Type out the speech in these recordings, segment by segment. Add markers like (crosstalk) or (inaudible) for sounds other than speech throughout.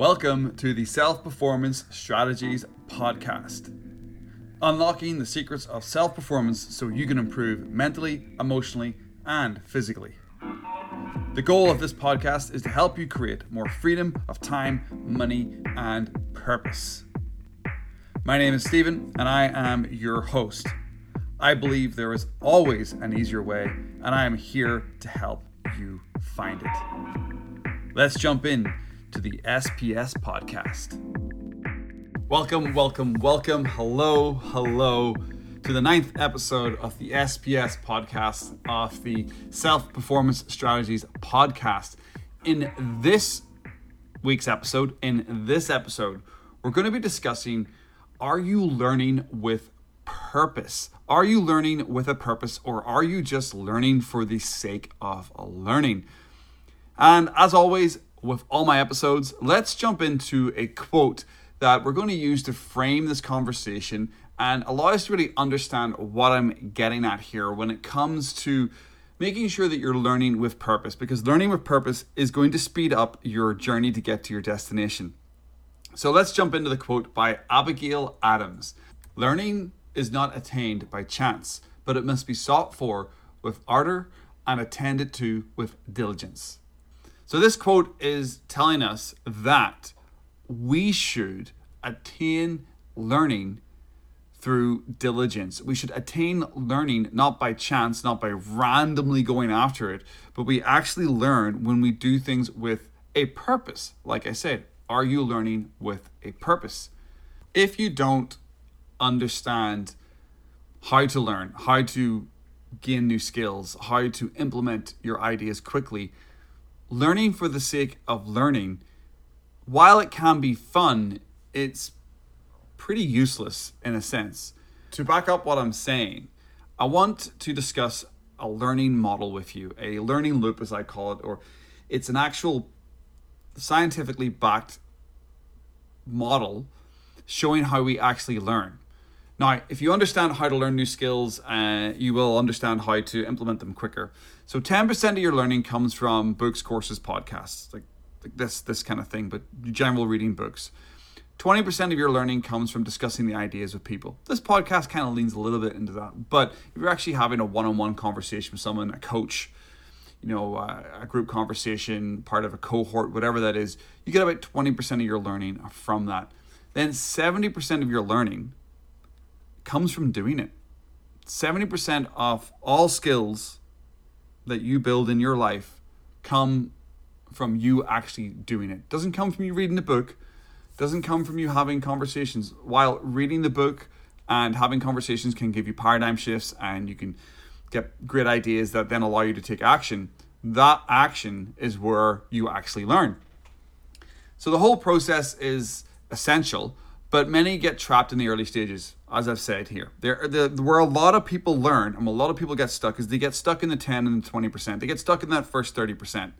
Welcome to the Self Performance Strategies Podcast. Unlocking the secrets of self performance so you can improve mentally, emotionally, and physically. The goal of this podcast is to help you create more freedom of time, money, and purpose. My name is Stephen, and I am your host. I believe there is always an easier way, and I am here to help you find it. Let's jump in to the SPS podcast. Welcome, welcome, welcome. Hello, hello to the ninth episode of the SPS podcast of the Self Performance Strategies podcast. In this week's episode, in this episode, we're going to be discussing are you learning with purpose? Are you learning with a purpose or are you just learning for the sake of learning? And as always, with all my episodes, let's jump into a quote that we're going to use to frame this conversation and allow us to really understand what I'm getting at here when it comes to making sure that you're learning with purpose because learning with purpose is going to speed up your journey to get to your destination. So let's jump into the quote by Abigail Adams Learning is not attained by chance, but it must be sought for with ardor and attended to with diligence. So, this quote is telling us that we should attain learning through diligence. We should attain learning not by chance, not by randomly going after it, but we actually learn when we do things with a purpose. Like I said, are you learning with a purpose? If you don't understand how to learn, how to gain new skills, how to implement your ideas quickly, learning for the sake of learning, while it can be fun, it's pretty useless in a sense. To back up what I'm saying, I want to discuss a learning model with you, a learning loop as I call it, or it's an actual scientifically backed model showing how we actually learn. Now, if you understand how to learn new skills, uh, you will understand how to implement them quicker. So, 10% of your learning comes from books, courses, podcasts, like, like this this kind of thing, but general reading books. 20% of your learning comes from discussing the ideas with people. This podcast kind of leans a little bit into that. But if you're actually having a one on one conversation with someone, a coach, you know, uh, a group conversation, part of a cohort, whatever that is, you get about 20% of your learning from that. Then 70% of your learning comes from doing it. 70% of all skills that you build in your life come from you actually doing it. Doesn't come from you reading the book, doesn't come from you having conversations. While reading the book and having conversations can give you paradigm shifts and you can get great ideas that then allow you to take action, that action is where you actually learn. So the whole process is essential, but many get trapped in the early stages, as I've said here. There, the, where a lot of people learn and a lot of people get stuck is they get stuck in the 10 and the 20%. They get stuck in that first 30%.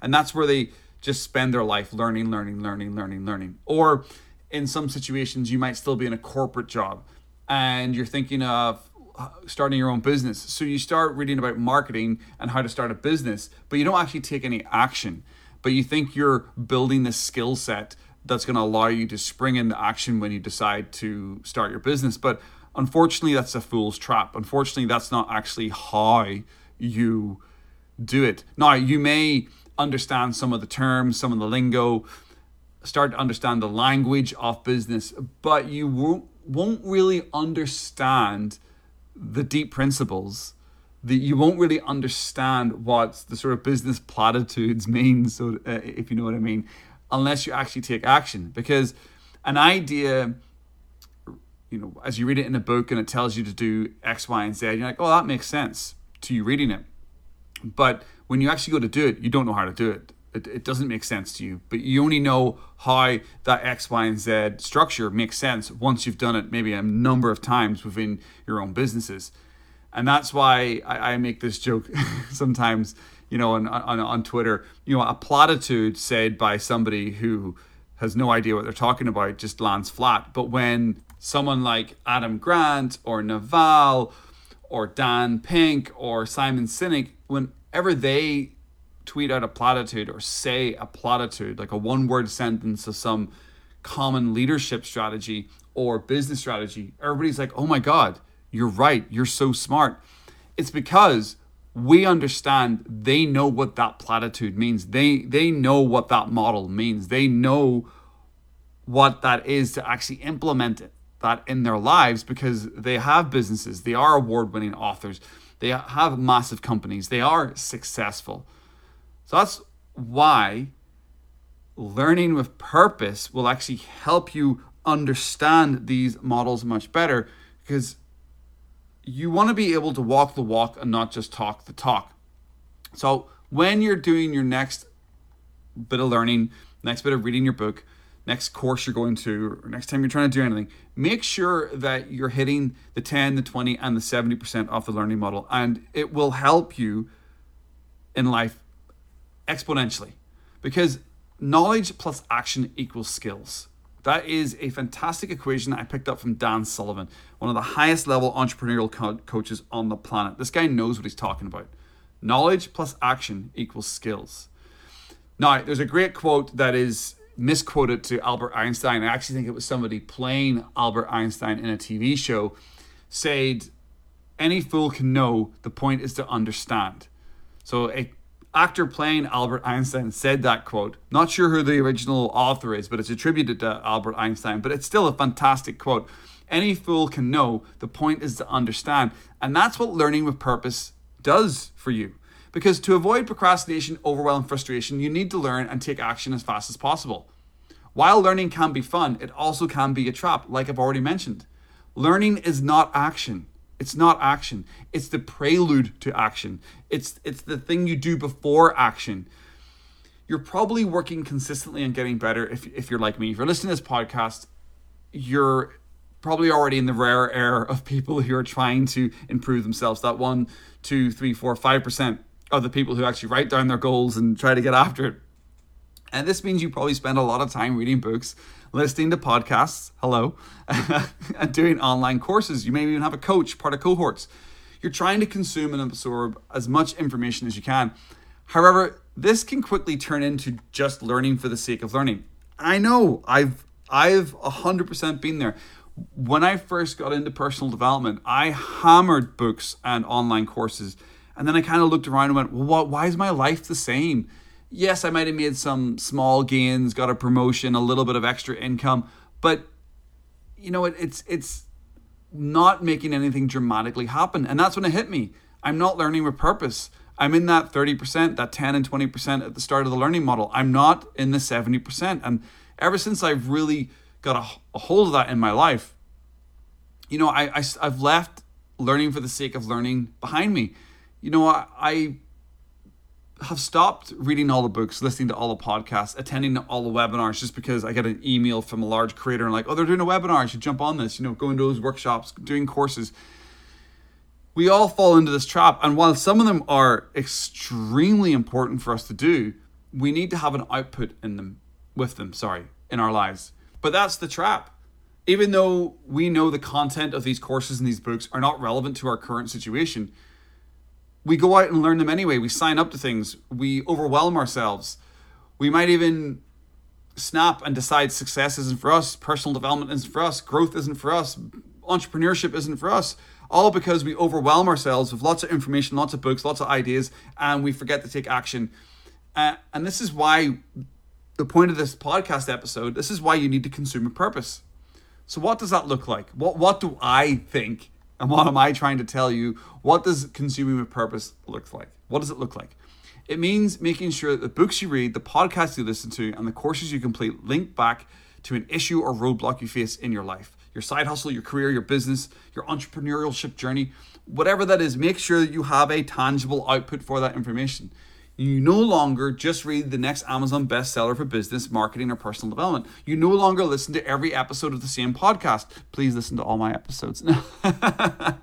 And that's where they just spend their life learning, learning, learning, learning, learning. Or in some situations, you might still be in a corporate job and you're thinking of uh, starting your own business. So you start reading about marketing and how to start a business, but you don't actually take any action. But you think you're building this skill set that's going to allow you to spring into action when you decide to start your business. But unfortunately, that's a fool's trap. Unfortunately, that's not actually how you do it. Now, you may understand some of the terms, some of the lingo, start to understand the language of business, but you won't, won't really understand the deep principles that you won't really understand what the sort of business platitudes (laughs) mean so uh, if you know what i mean unless you actually take action. Because an idea, you know, as you read it in a book and it tells you to do X, Y, and Z, you're like, oh, that makes sense to you reading it. But when you actually go to do it, you don't know how to do it. It, it doesn't make sense to you, but you only know how that X, Y, and Z structure makes sense once you've done it maybe a number of times within your own businesses. And that's why I, I make this joke (laughs) sometimes you know, on, on, on Twitter, you know, a platitude said by somebody who has no idea what they're talking about just lands flat. But when someone like Adam Grant or Naval or Dan Pink or Simon Sinek, whenever they tweet out a platitude or say a platitude, like a one word sentence of some common leadership strategy or business strategy, everybody's like, oh my God, you're right. You're so smart. It's because we understand they know what that platitude means. They they know what that model means. They know what that is to actually implement it, that in their lives because they have businesses. They are award-winning authors. They have massive companies. They are successful. So that's why learning with purpose will actually help you understand these models much better because you want to be able to walk the walk and not just talk the talk. So when you're doing your next bit of learning, next bit of reading your book, next course you're going to, or next time you're trying to do anything, make sure that you're hitting the 10, the 20, and the 70% of the learning model. And it will help you in life exponentially because knowledge plus action equals skills. That is a fantastic equation that I picked up from Dan Sullivan, one of the highest level entrepreneurial co- coaches on the planet. This guy knows what he's talking about. Knowledge plus action equals skills. Now, there's a great quote that is misquoted to Albert Einstein. I actually think it was somebody playing Albert Einstein in a TV show said, Any fool can know, the point is to understand. So a actor playing Albert Einstein said that quote. Not sure who the original author is, but it's attributed to Albert Einstein, but it's still a fantastic quote. Any fool can know, the point is to understand. And that's what learning with purpose does for you. Because to avoid procrastination, overwhelm, frustration, you need to learn and take action as fast as possible. While learning can be fun, it also can be a trap, like I've already mentioned. Learning is not action. It's not action. It's the prelude to action. It's it's the thing you do before action. You're probably working consistently and getting better if, if you're like me. If you're listening to this podcast, you're probably already in the rare air of people who are trying to improve themselves. That one, two, three, four, five percent of the people who actually write down their goals and try to get after it. And this means you probably spend a lot of time reading books listening to podcasts, hello, (laughs) and doing online courses. You may even have a coach, part of cohorts. You're trying to consume and absorb as much information as you can. However, this can quickly turn into just learning for the sake of learning. I know I've I've 100% been there. When I first got into personal development, I hammered books and online courses. And then I kind of looked around and went, well, what, why is my life the same? Yes, I might have made some small gains, got a promotion, a little bit of extra income, but you know, it, it's it's not making anything dramatically happen. And that's when it hit me. I'm not learning with purpose. I'm in that 30%, that 10 and 20% at the start of the learning model. I'm not in the 70%. And ever since I've really got a, a hold of that in my life, you know, I, I, have left learning for the sake of learning behind me. You know, I, I have stopped reading all the books, listening to all the podcasts, attending all the webinars just because I get an email from a large creator and like, oh, they're doing a webinar, I should jump on this, you know, going to those workshops, doing courses. We all fall into this trap. And while some of them are extremely important for us to do, we need to have an output in them with them, sorry, in our lives. But that's the trap. Even though we know the content of these courses and these books are not relevant to our current situation, we go out and learn them anyway. We sign up to things. We overwhelm ourselves. We might even snap and decide success isn't for us, personal development isn't for us, growth isn't for us, entrepreneurship isn't for us. All because we overwhelm ourselves with lots of information, lots of books, lots of ideas, and we forget to take action. Uh, and this is why the point of this podcast episode, this is why you need to consume a purpose. So, what does that look like? What, what do I think and what am I trying to tell you? What does consuming with purpose look like? What does it look like? It means making sure that the books you read, the podcasts you listen to, and the courses you complete link back to an issue or roadblock you face in your life. Your side hustle, your career, your business, your entrepreneurship journey, whatever that is, make sure that you have a tangible output for that information. You no longer just read the next Amazon bestseller for business, marketing, or personal development. You no longer listen to every episode of the same podcast. Please listen to all my episodes. Now. (laughs)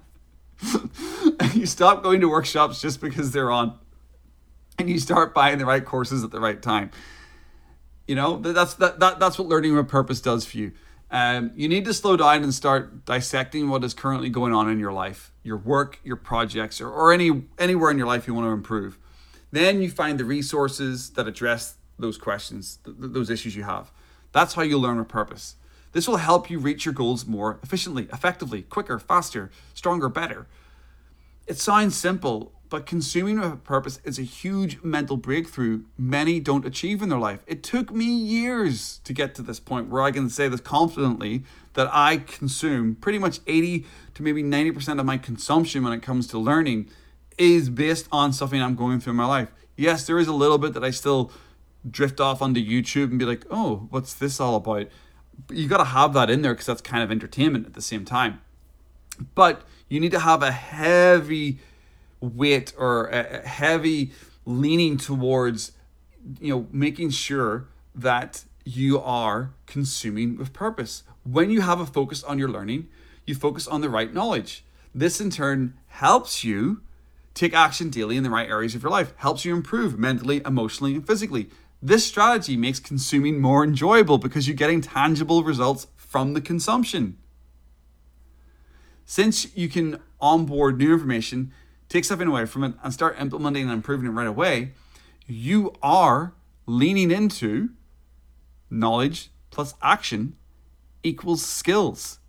You stop going to workshops just because they're on, and you start buying the right courses at the right time. You know that's that, that that's what learning with purpose does for you. Um, you need to slow down and start dissecting what is currently going on in your life, your work, your projects, or, or any anywhere in your life you want to improve Then you find the resources that address those questions, th- those issues you have. That's how you learn with purpose. This will help you reach your goals more efficiently, effectively, quicker, faster, stronger, better. It sounds simple, but consuming with purpose is a huge mental breakthrough many don't achieve in their life. It took me years to get to this point where I can say this confidently that I consume pretty much 80 to maybe 90% of my consumption when it comes to learning is based on something I'm going through in my life. Yes, there is a little bit that I still drift off onto YouTube and be like, oh, what's this all about? But you got to have that in there because that's kind of entertainment at the same time. But you need to have a heavy weight or a heavy leaning towards, you know, making sure that you are consuming with purpose. When you have a focus on your learning, you focus on the right knowledge. This in turn helps you take action daily in the right areas of your life, helps you improve mentally, emotionally, and physically. This strategy makes consuming more enjoyable because you're getting tangible results from the consumption. Since you can onboard new information, take something away from it, and start implementing and improving it right away, you are leaning into knowledge plus action equals skills.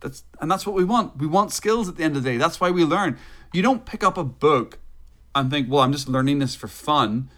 That's and that's what we want. We want skills at the end of the day. That's why we learn. You don't pick up a book and think, "Well, I'm just learning this for fun."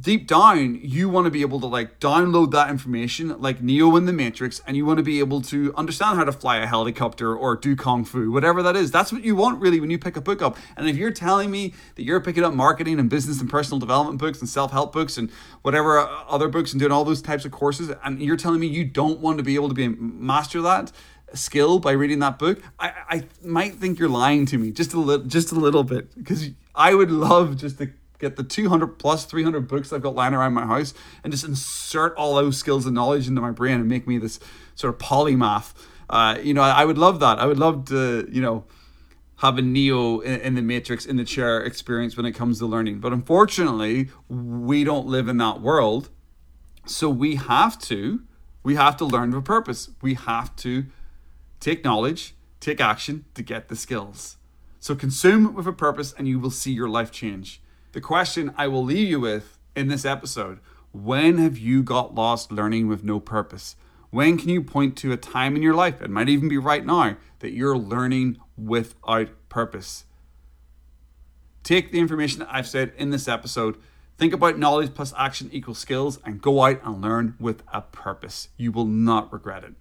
deep down you want to be able to like download that information like neo in the matrix and you want to be able to understand how to fly a helicopter or do kung fu whatever that is that's what you want really when you pick a book up and if you're telling me that you're picking up marketing and business and personal development books and self-help books and whatever uh, other books and doing all those types of courses and you're telling me you don't want to be able to be master that skill by reading that book i, I might think you're lying to me just a little just a little bit because i would love just to get the 200 plus 300 books I've got lying around my house and just insert all those skills and knowledge into my brain and make me this sort of polymath. Uh, you know, I, I, would love that. I would love to, you know, have a Neo in, in, the Matrix in the chair experience when it comes to learning. But unfortunately, we don't live in that world. So we have to, we have to learn with purpose. We have to take knowledge, take action to get the skills. So consume with a purpose and you will see your life change. The question I will leave you with in this episode when have you got lost learning with no purpose? When can you point to a time in your life, it might even be right now, that you're learning without purpose? Take the information I've said in this episode, think about knowledge plus action equals skills, and go out and learn with a purpose. You will not regret it.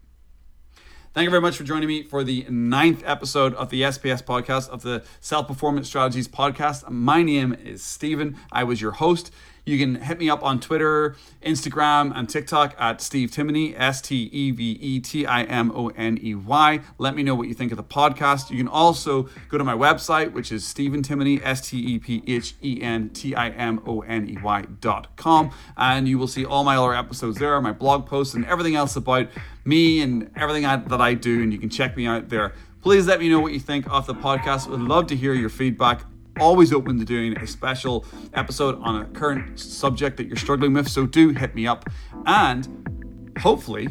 Thank you very much for joining me for the ninth episode of the SPS podcast of the Self Performance Strategies podcast. My name is Stephen. I was your host. You can hit me up on Twitter, Instagram, and TikTok at Steve Timoney, S T E V E T I M O N E Y. Let me know what you think of the podcast. You can also go to my website, which is Stephen Timoney, S T E P H E N T I M O N E Y dot com, and you will see all my other episodes there, my blog posts, and everything else about me and everything I, that I do. And you can check me out there. Please let me know what you think of the podcast. Would love to hear your feedback always open to doing a special episode on a current subject that you're struggling with. So do hit me up. And hopefully,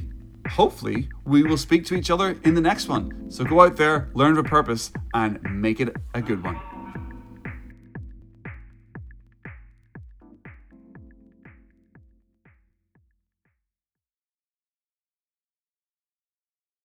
hopefully, we will speak to each other in the next one. So go out there, learn with purpose, and make it a good one.